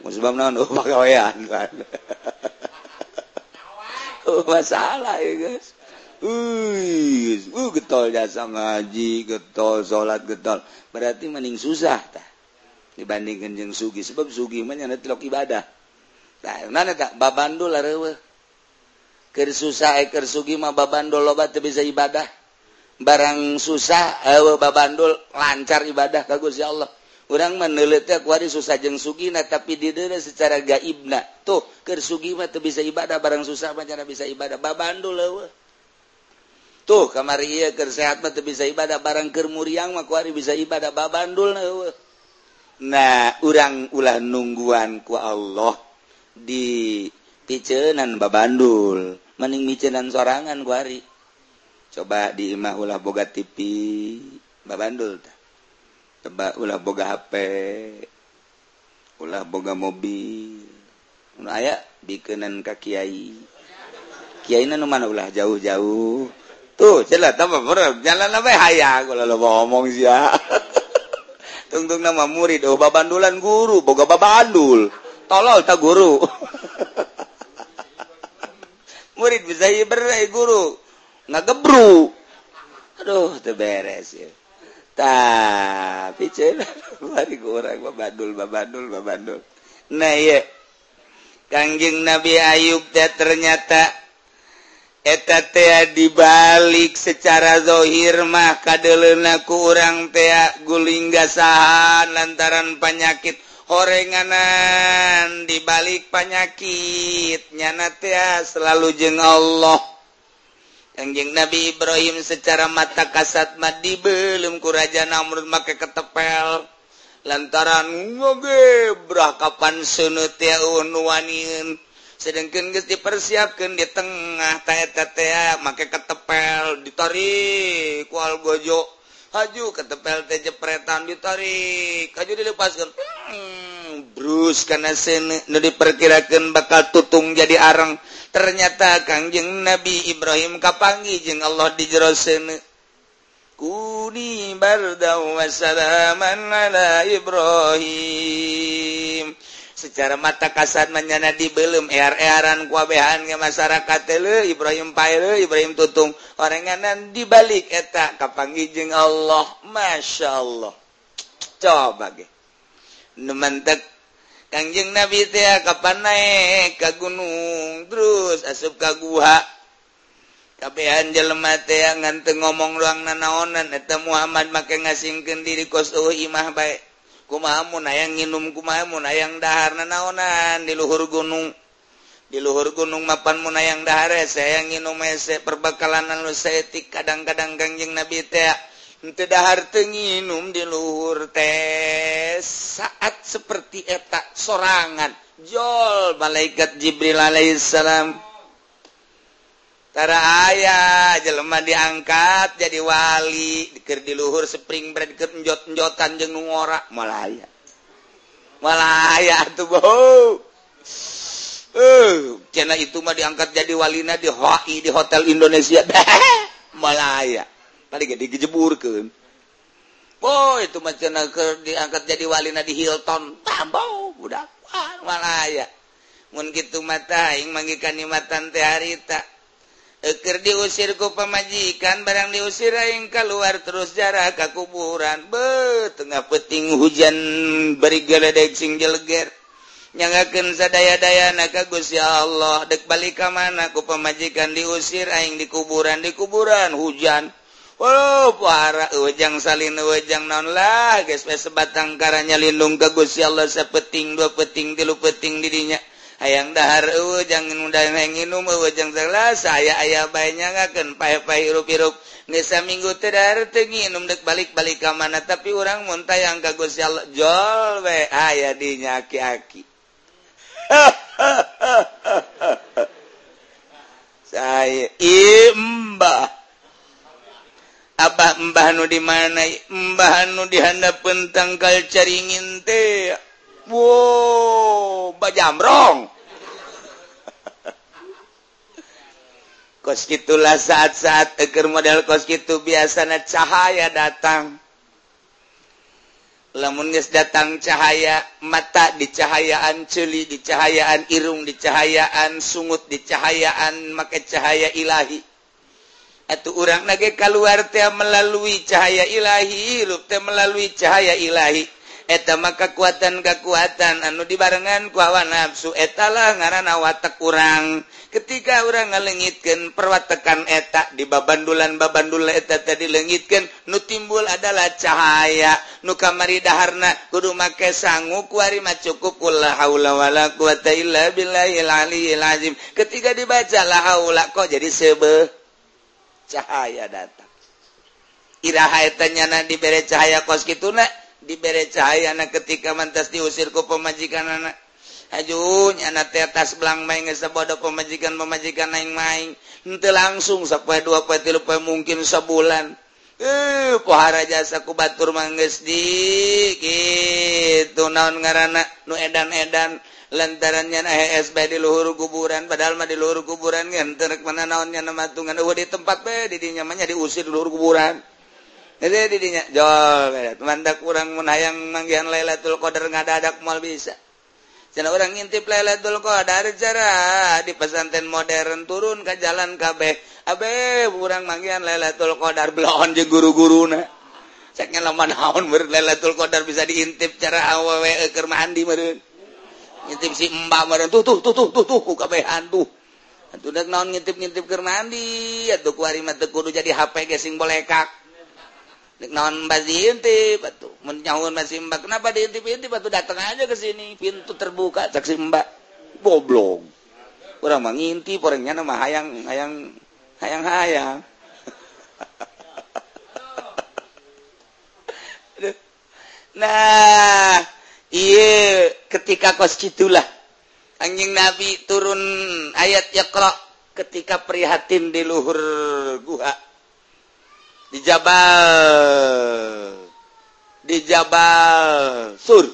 musibah naon oh pagawean kan oh, masalah ya guys Uy, uh, getol jasa ngaji, getol sholat, getol. Berarti mending susah tah. Dibandingkan jeng sugi. Sebab sugi mah nyana ibadah. Tah, nana tak babandul lah Susah eh, eker sugi mah babandol loba teu bisa ibadah. Barang susah eh, eueuh babandol lancar ibadah ka Gusti Allah. Urang mah neuleuh teh kuari susah jeung sugina tapi dideuna secara gaibna. Tuh keur sugi mah teu bisa ibadah barang susah mah cara bisa ibadah babandul eueuh. Tuh kamari ieu keur sehat mah teu bisa ibadah barang keur muriang mah kuari bisa ibadah babandul eueuh. Nah, urang ulah nungguan ku Allah di picenan babandul mending micenan sorangan kuari coba di imah ulah boga TV babandul ta. coba ulah boga HP ulah boga mobil. Aya dikenan ka kiai. Kiai nu mana ulah jauh-jauh? Tuh celah tambah jalan apa haya kalau lo ngomong sih ya. Tungtung nama murid. Oh babandulan guru. Boga babandul tolol tak guru. murid bisa ibarat guru. Nggak gebru. Aduh terberes ya. Tapi babadul babadul babadul nah ya Kangjeng Nabi Ayub teh ternyata eta teh dibalik secara zohir mah kadelenaku orang teh guling gasahan lantaran penyakit horenganan dibalik panyakit nyanatea selalu jeng Allah. Anjing Nabi Ibrahim secara mata kasat madi belum kuraja Namrud make ketepel. Lantaran ngoge brah kapan sunut ya unwanin sedangkan geus dipersiapkan di tengah taeta make ketepel ditarik kual gojo haju ketepel teh jepretan ditarik. Haju dilepaskan hmm. arang Bruce karena sene nu diperkirakan bakal tutung jadi arang. Ternyata Kangjeng Nabi Ibrahim kapangi jeung Allah di jero kuni bardaw wassalaman ala Ibrahim. Secara mata kasat menyana di belum er-eran kuabehan ke masyarakat le Ibrahim Paile Ibrahim Tutung. Oranganan dibalik eta kapangi jeung Allah Masya Allah. Coba ge. numantek Kangjeng Nabi teh kapan naik ke gunung terus asup ka guha. Kabehan jelema teh nganteng ngomong ruang nanaonan. Eta Muhammad make ngasingkeun diri kosuh imah bae. Kumaha mun hayang nginum kumaha mun hayang dahar nanaonan? Di luhur gunung. Di luhur gunung mapan mun hayang dahar e, saya nginum ese perbekalan anu seetik kadang-kadang Kangjeng Nabi teh tedahar tenginum di luhur tes saat seperti etak sorangan. Jol malaikat Jibril Alaihissalam. Tara ayah jelemah diangkat jadi wali. Dikir di luhur spring bread dikir njot njotan jeung nu ngora. Malaya. Malaya tuh boh. Eh cina itu mah diangkat jadi walina di HI di hotel Indonesia. Malaya dijeburkan Oh itu macam diangkat jadi walina di Hilton. Tambah budak. Malaya. Mun gitu mata aing manggi kanimatan teh harita. Eker diusir ku pemajikan barang diusir aing keluar terus jarak ke kuburan. Be tengah peting hujan beri geledek sing jelger. Nyangakeun sadaya-daya ka Gusti Allah. Dek balik ka mana ku pemajikan diusir aing di kuburan di kuburan hujan. Oh, para ujang salin ujang nonlah guys sebatang karanya lindung ke Gusti Allah sepeting dua peting tilu peting didinya ayaang dahar jangan mudah nginum salah saya ayah baynya ngakeun pae-pae hirup-hirup. Minggu teh dahar dek balik-balik ke mana. Tapi orang muntah yang ka Allah. Jol we aya dinya aki-aki. Saya imbah. Apa Mbahnu di mana? Mbahnu dihana pentangkal caringin teh. Wow bajamrong kos gitulah saat-saat eker model kos gitu biasanya cahaya datang. Lamun geus datang cahaya mata di cahayaan celi di cahayaan irung di cahayaan sungut di cahayaan make cahaya ilahi atau orang nage keluar teh melalui cahaya Ilahi hirup teh melalui cahaya Ilahi. Eta maka kekuatan kekuatan anu dibarenngan kuwa nafsu. Etalah ngaran watak kurang ketika orang ngalengitkan perwatakan etak di babandulan babandula eta tadi lenggitkan nu timbul adalah cahaya. Nu kamari daharna kudu make sangu kuarima cukup la haula wala quwata illa billahil aliyil azim. Ketika dibaca la haula kok jadi sebeh cahaya datang. Irahanyana diberre cahaya kos gitu diberre cahaya anak ketika mantas diusirku pemajikan anak ajunya anak atas belang main bodoh pemajikan pemajikan naing main ente langsung sampai dua pe tilu pe mungkin sebulan. Eh pohara jasa ku batur mangges di gitu naon ngarana nu edan edan lantarannya nah SB di luhur kuburan padahal mah di luhur kuburan kan terek mana naonnya nama tungan oh, di tempat be didinya mah diusir di luhur kuburan jadi didinya jol mandak kurang menayang manggihan lailatul qadar ngadadak mal bisa Cina orang ngintip lailatul qadar cara di pesantren modern turun ke jalan kabeh. Abe kurang manggian lailatul qadar belon je guru-guruna. Ceknya lama naon ber lailatul qadar bisa diintip cara awewe keur mandi meureun. ngintip si mbak meren tuh tuh tuh tuh tuh tuh ku kabehan tuh. Atuh dek naon ngintip ngintip keur mandi? Atuh ku ari mah kudu jadi HP gesing bolekak. Dek naon mbak diintip atuh mun nyahueun mbak kenapa diintip-intip? Batu datang aja ke sini. Pintu terbuka cak si mbak. Goblok. Urang mengintip ngintip orangnya nama hayang hayang hayang hayang. Nah. Iye ketika kositulah anjing nabi turun ayat yakra ketika prihatin di luhur guha. Di jabal di jabal sur.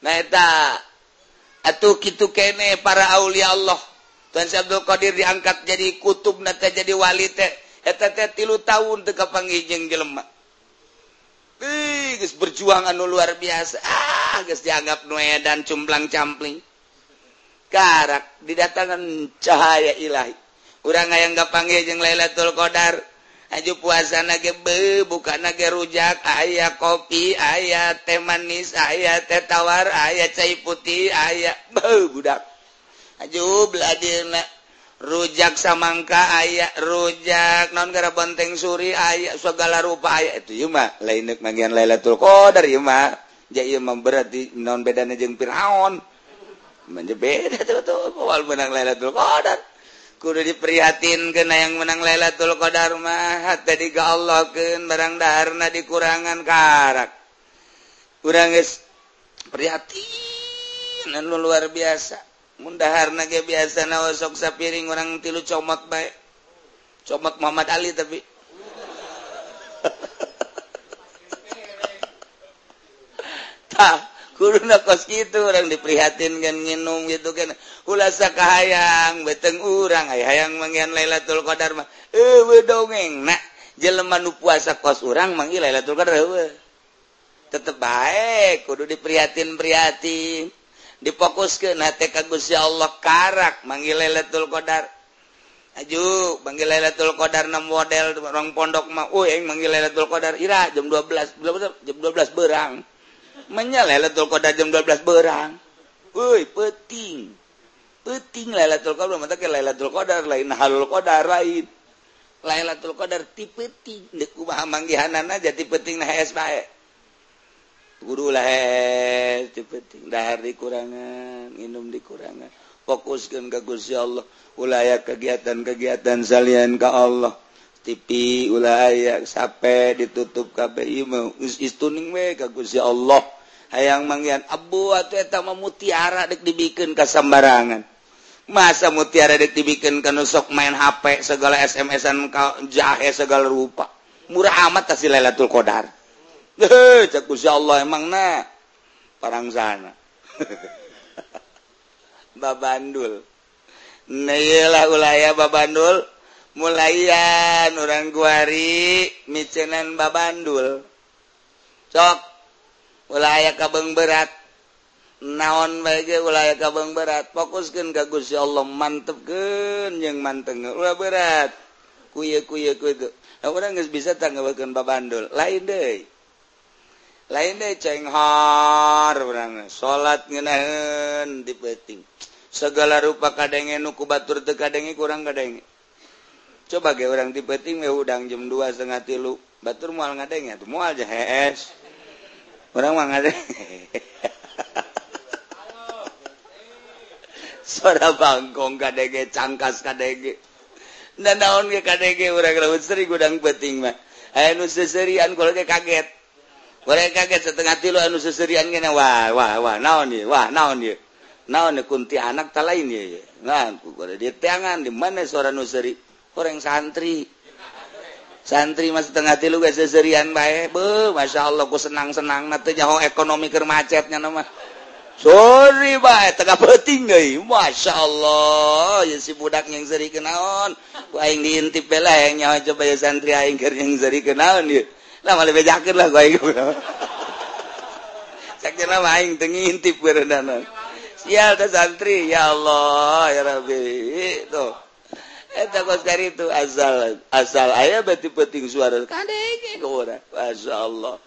Nah eta atuh kitu kene para aulia Allah. Tuan si Abdul Qadir diangkat jadi kutub nata jadi wali teh. Eta teh tilu tahun teu kapanggih jeung jelema. guys berjuang anu luar biasa. Ah, dianggap nue dan cumplang campling. Karak didatangan cahaya Ilahi. Urang yang nggak panggil jeng Lailatul Qadar. Aju puasa nage be bukan nage rujak. Ayah kopi ayah teh manis ayah teh tawar ayah cai putih ayah be budak. Aju beladir nak rujak samangka aya rujak non gara benteng Suri aya segala rupa aya. Itu yma lain magian Lailatul Qdar yma berarti non bedanya jeung Firaun. Manja beda tuh tuh wal menang Lailatul Qadar. Kudu diprihatin kena yang menang Lailatul Qadar mah tadi ke Allah ke barang daharna dikurangan karak. Kurang prihatin dan luar biasa. mundahar naga biasa na sok sapiring orang tilu comot baik comot Muhammad Ali tapi. Tah kuruna kos gitu orang diprihatin kan nginum gitu kan ulasa kahayang beteng urang hayang mangian Lailatul Qadar mah. Eueuh dongeng. Nak jelema nu puasa kos urang mangi Lailatul Qadar eueuh tetep baik kudu diprihatin-prihatin. difokus ke Gusya Allah karak manggilletul Qdar aju panggilletul Qdar 6 model orang pondok mau manggilletul Qdar Ira jam 12 jam 12 berang menyaletul Qdar jam 12 berang woi peting peting Lailatul Qadar mata ke Lailatul Qadar lain halul Qadar lain. Lailatul Qadar ti peting deuk kumaha manggihanana jadi peting na hs bae. guru lahir penting dahar dikurangan minum dikurangan. Fokuskan ke Gusti Allah. Ulaya kegiatan-kegiatan salian ke Allah. TV ulaya sampai ditutup KPI mau istuning we ke Gusti Allah. Hayang mangian abu atau eta mutiara dek dibikin kasambarangan masa mutiara dek dibikin kan nusok main HP segala SMS-an jahe segala rupa. Murah amat kasih Lailatul Qadar. Allah emang nah parangzana babandul Nailah ulaya babandul mulaian orang guari micenan babandul cok ulaya kabeng berat. Naon bagi ulaya kabeng berat. Fokuskan ke Gusti Allah mantep mantepkan yang manteng. Ulah berat. Kuye kuye kuye itu nah, orang nggak bisa tanggapan babandul lain deh lain cenghar orang. Salat ngenahan di peting segala rupa kadenge nuku batur te kadenge kurang kadenge. Coba ge orang di peting ya udang jam dua setengah tilu. Batur mual ngadenge tuh mual aja hees. Orang mah ngadenge. Suara bangkong kadenge cangkas kadenge. Dan naon ge kadenge orang laut seri gudang peting mah. Aya nu seserian kalau ge kaget. kaget setengah tilu anu seserian gini. Wah wah wah naon ya wah naon ya naon ya kunti anak tak lain ya ngangku kore di tangan di mana suara nuseri orang santri. Santri mas setengah tilu gak seserian baik be masya Allah ku senang senang nanti jauh ekonomi ker macetnya nama sorry baik, tengah peting gay masya Allah ya si budak yang seri kenaon. Ku aing diintip bela yang nyawa coba ya santri aing ker yang seri kenaon ye. lama dibejakeun lah gua ieu. sakit mah aing teu ngintip beureunana. Sial teh santri, ya Allah, ya Rabbi. Tuh. Eh, eta kos dari itu asal asal aya beti peting suara kadege urang. Masyaallah.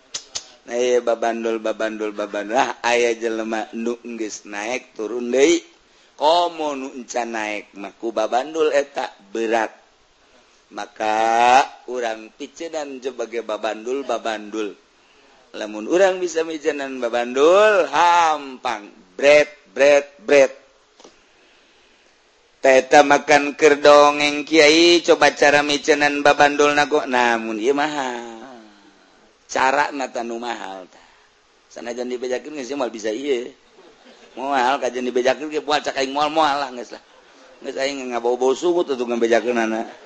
Nah, iya, babandul babandul babandul ah aya jelema nu geus naik turun deui. Komo nu encan naik mah babandul eta berat maka orang picenan sebagai babandul babandul. Lamun orang bisa mijanan babandul hampang. Bread bread bread Teta makan kerdongeng Kyai coba cara micenan babandul nago. Namun iya mahal. Cara nata mahal ta. sana jangan dibejakin nggak sih mal bisa iya mahal kajian dibejakin ke buat cakaing mal mual lah nggak lah. Nggak saya nggak bau bau sungut untuk ngebejakin anak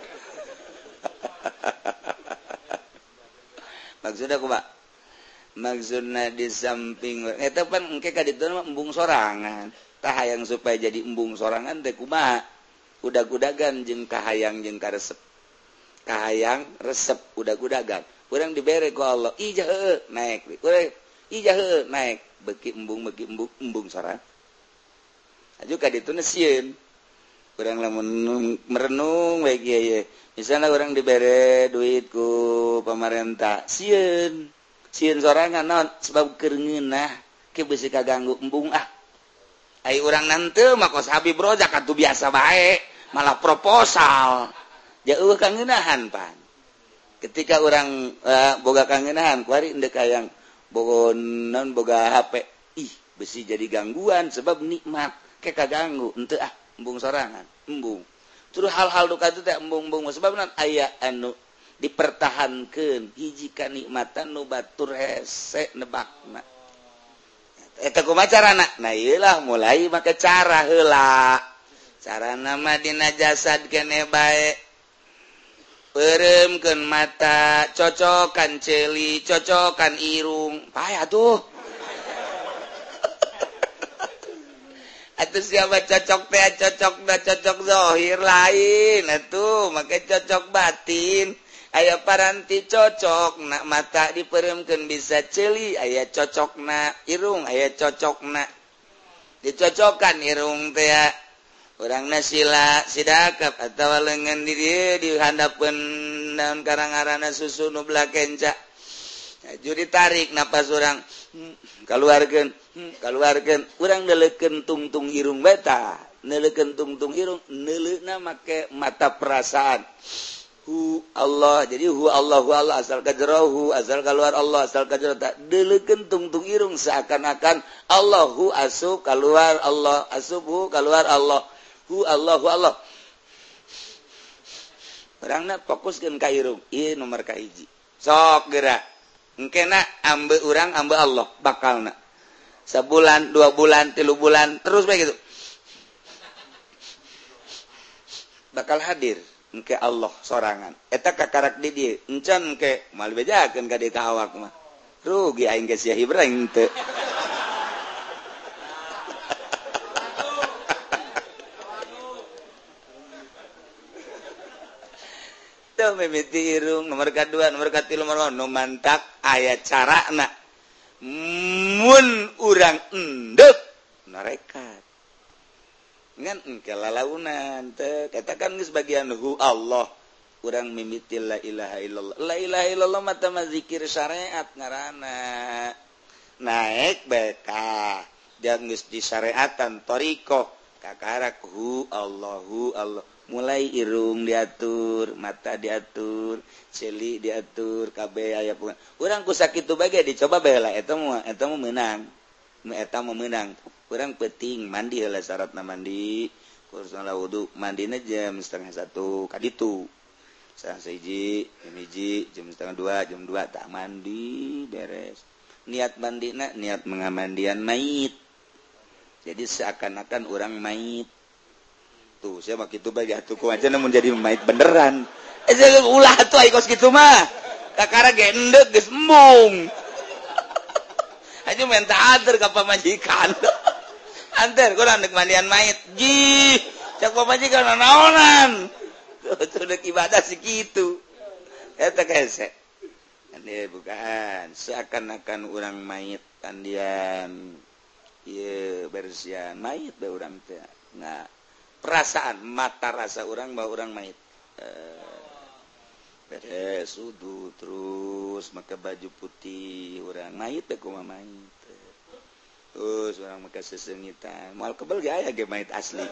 maksud aku pak? Maksudnya di samping itu kan engke ka ditu embung sorangan. Tah hayang supaya jadi embung sorangan teh kumaha? Udag-udagan jeung kahayang jeung karesep. Kahayang resep udah gudagan kurang dibere ku Allah ijah naik. Urang ijah naik. Beki embung beki embung embung sorangan. Aju ka ditu sieun kurang lamun merenung baik misalnya orang diberre duitku pemerintah. Siun. Siun sorangan non sebab keringinah kebesi kaganggu embung ah. Ayo orang nanti makos habib rojak atau biasa baik malah proposal. Jauh kangenahan pan. Ketika orang uh, eh, boga kangenahan kuari ndek kayang boga non boga hp ih besi jadi gangguan sebab nikmat. Kekaganggu ente ah. embung sorangan. Embung. Terus hal-hal duka itu teh embung-embung. Sebab nan aya anu dipertahankan hiji nikmatan nu batur hese nebakna. Eh, Eta kumacarana nah iyalah mulai make cara hela. cara nama dina jasad kene baik. peremkeun mata cocokan celi cocokan irung. Payah tuh. atau siapa cocok teh cocok ba cocok zohir lain. Tuh maka cocok batin. Ayaah paranti cocok nak mata diperemkan bisa celi. Ayaah cocok na irung aya cocok na dicocokkan irung teh orang nasila sidakap atau lengan diri dihandapun daun karangarana susu nubla kenca juri tarik napas orang. Hmm, keluarkan. Hmm, keluarkan kurang neleken tungtung Irung beta. Neleken tungtung Irung nele make mata perasaan. Hu Allah jadi hu Allah hu Allah asal kajrohu asal keluar Allah asal kajroh tak neleken tungtung Irung seakan-akan Allah hu asub keluar Allah asub keluar Allah. Hu Allah hu Allah. Orangnya fokuskan ke Irung iya nomor kahiji sok gerak. Engkena ambe orang ambe Allah bakal nak sebulan dua bulan tilu bulan terus begitu bakal hadir ke Allah sorangan. Eta kakarak di dia encan ke mal bejakeun ka di awak mah. Rugi aing geus ya Ibrahim Tuh mimiti irung nomor kedua nomor ketilu nomor nomor mantak ayat cara nak mun urang endek. Narekat. Ngan engke lalaunan teh katakan geus bagian hu Allah. Urang mimiti la ilaha illallah. La ilaha illallah mata mazikir syariat ngaranna. Naik beka. Jangan geus disyariatan toriko. Kakarak hu Allahu Allah. mulai irung diatur mata diatur celi diatur KB aya kurangku sakit itu bagai dicoba bela itu itu menang. Eta mau menang. Kurang peting mandi lah syaratna mandi kurus wudhu mandi jam setengah satu kaditu. Itu seji jam jam setengah dua jam dua tak mandi beres. Niat mandina niat mengamandian mait jadi seakan-akan orang mait tuh saya mah gitu bagi atuh aja namun jadi pemain beneran. Eh ulah tuh ai gitu mah. Kakara gendek endek geus embung aja minta anter ke pamajikan antar kurang dek mandian mayit ji cak pamajikan naonan tuh dek ibadah segitu eta eh, kese ini bukan seakan-akan orang mayit kandian iya bersihan. Mayit be orang teh. Nggak. perasaan mata rasa orang bahwa orang mait eh, sudu terus maka baju putih orang mait aku mait terus orang maka sesengitan mal kebel gak ya ge mait asli.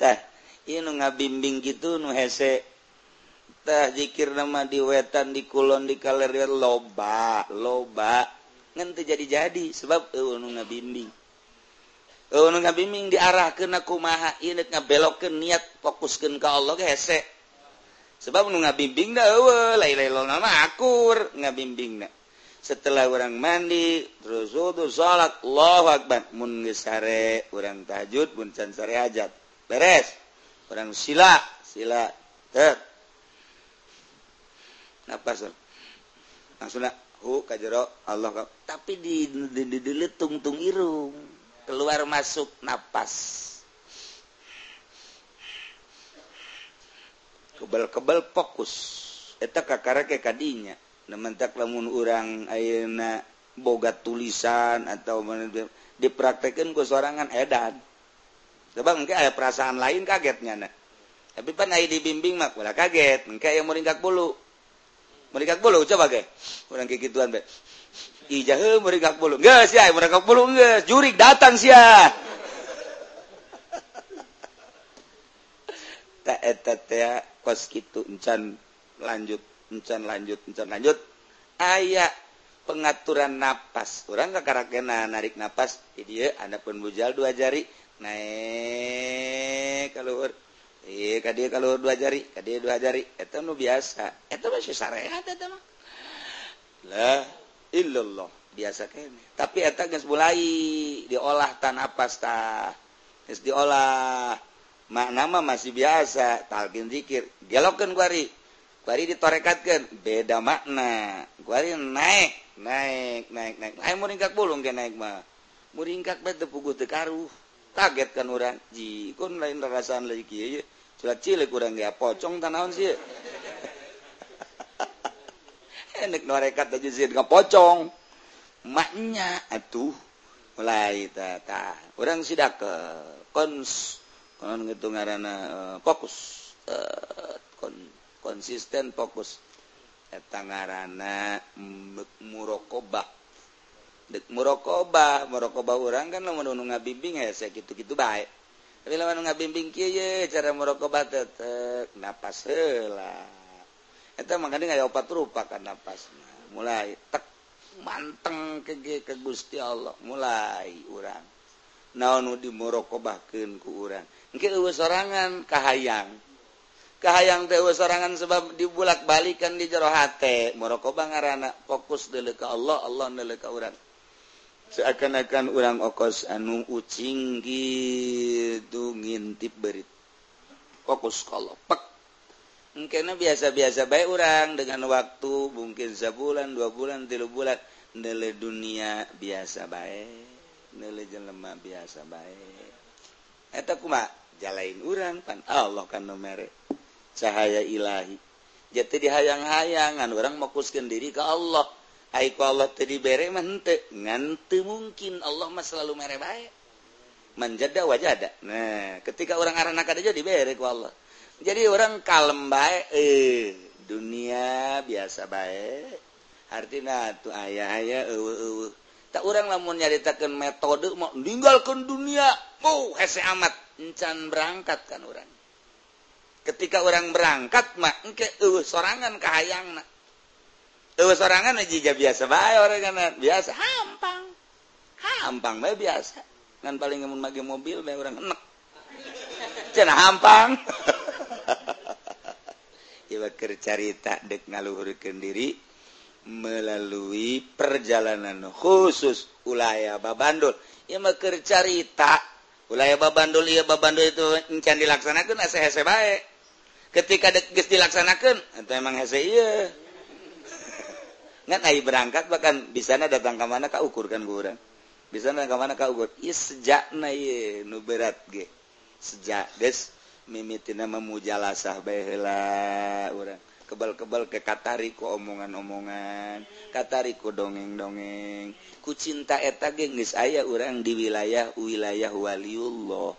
Tah ini nu ngabimbing gitu nu hese. Tah zikir nama di wetan di kulon di kaler loba loba. ngente jadi-jadi sebab bimbing bimbing diarah ke nakumaha belok ke niat fokuskan ke Allah gesek sebab nu ngabimbing dah lain-lain nama akur ngabimbing setelah orang mandi terus wudu salat Allahu akbar. Mun sare urang tahajud mun can sare hajat. Beres. Orang sila sila ter. Napas langsung hu Allah ka. Tapi di tungtung irung keluar masuk nafas kebal-kebal fokus. Eta kakara ke kadinya. Nementak lamun orang ayeuna boga tulisan atau dipraktekin ku sorangan edan. Coba mungkin ada perasaan lain kagetnya nah tapi pan ayo dibimbing mak kaget. Mungkin yang mau bulu. mereka bulu coba ge orang kayak gituan be. Ijah mereka bulu. Enggak sih mereka bulu enggak jurik datang sih ya tak eh, etat ya. Kos gitu encan lanjut encan lanjut encan lanjut. Ayak pengaturan napas. Orang kekarakena narik napas. Jadi ya anda pun bujal dua jari. Naik kalau kalau dua jari dia dua jari. Itu nu biasa. Itu masih syariat, itu mah. La illallah. Biasa kene. tapi eta mulai diolah tanah pasta diolah. Maknama masih biasa talqin zikir. dialogkan kuari. Kuari ditorekatkan beda makna. Kuari naik naik naik naik lain muringkak bulung ke naik mah. Muringkak bete puguh teu karuh. target kan orang jikun lain rasaan lagi kieu surat cilik kurang dia pocong tanawan sih enek eh, norekat aja sih nggak pocong maknya atuh. Mulai tata orang sidak ke kons kon gitu ngarana uh, eh, fokus. Uh, kon, konsisten fokus. Eta ngarana mm, murokobah. murokobah murokobah orang kan lamun nu ngabimbing ya saya gitu gitu baik tapi lamun ngabimbing kieu ye cara murokobah tetek napas heula. Eta makanya ngaya opat rupa kan napasna. Mulai tek manteng ke ke Gusti Allah. Mulai urang. Naon nu dimurokobahkeun ku urang. Engke eueuh sorangan kahayang. Kahayang tewa sorangan sebab dibulak balikan di jero hate. Muraqabah ngaranna fokus dele ke Allah Allah deuleu ka urang. seakan-akan orang okos anu ucing gitu ngintip berit fokus kalau pek mungkin biasa-biasa baik orang dengan waktu mungkin sebulan dua bulan tiga bulan. Nilai dunia biasa baik nilai jelema biasa baik eta kuma jalain orang pan Allah kan nomere cahaya ilahi. Jadi dihayang-hayangan orang fokuskan diri ke Allah. Aiku Allah tadi bere mente nganti mungkin Allah mah selalu mere baik menjada wajah ada nah ketika orang anak ada jadi bere ku Allah. Jadi orang kalem baik eh dunia biasa baik artinya tuh ayah ayah uh, uh. tak orang lamun nyaritakan metode mau tinggalkan dunia. Mau hese amat. Encan berangkat kan orang. Ketika orang berangkat mak engke uh sorangan kahayang nak uh sorangan jika biasa bae orang kan biasa hampang. Hampang bae biasa. Kan paling ngemun bagi mobil bae orang enek. Cenah hampang. Iwa kercarita dek ngaluhurkeun diri melalui perjalanan khusus ulaya babandul. Iwa kercarita ulaya babandul iya babandul itu encan dilaksanakan hese hese baik ketika geus dilaksanakan itu emang hese iya ngan ai berangkat bahkan di sana datang ke mana kau ukurkan kuburan di sana ke mana kau ukur iya sejak na iya nu berat ge. Sejak des mimitina memujalasah baheula urang kebal-kebal ke katariku omongan-omongan katariku dongeng-dongeng. Ku cinta eta ge geus aya urang di wilayah wilayah waliullah.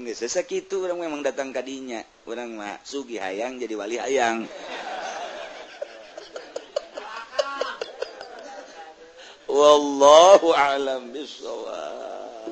Geus sakitu urang memang datang kadinya urang mah sugi hayang jadi wali hayang. والله أعلم بالصواب.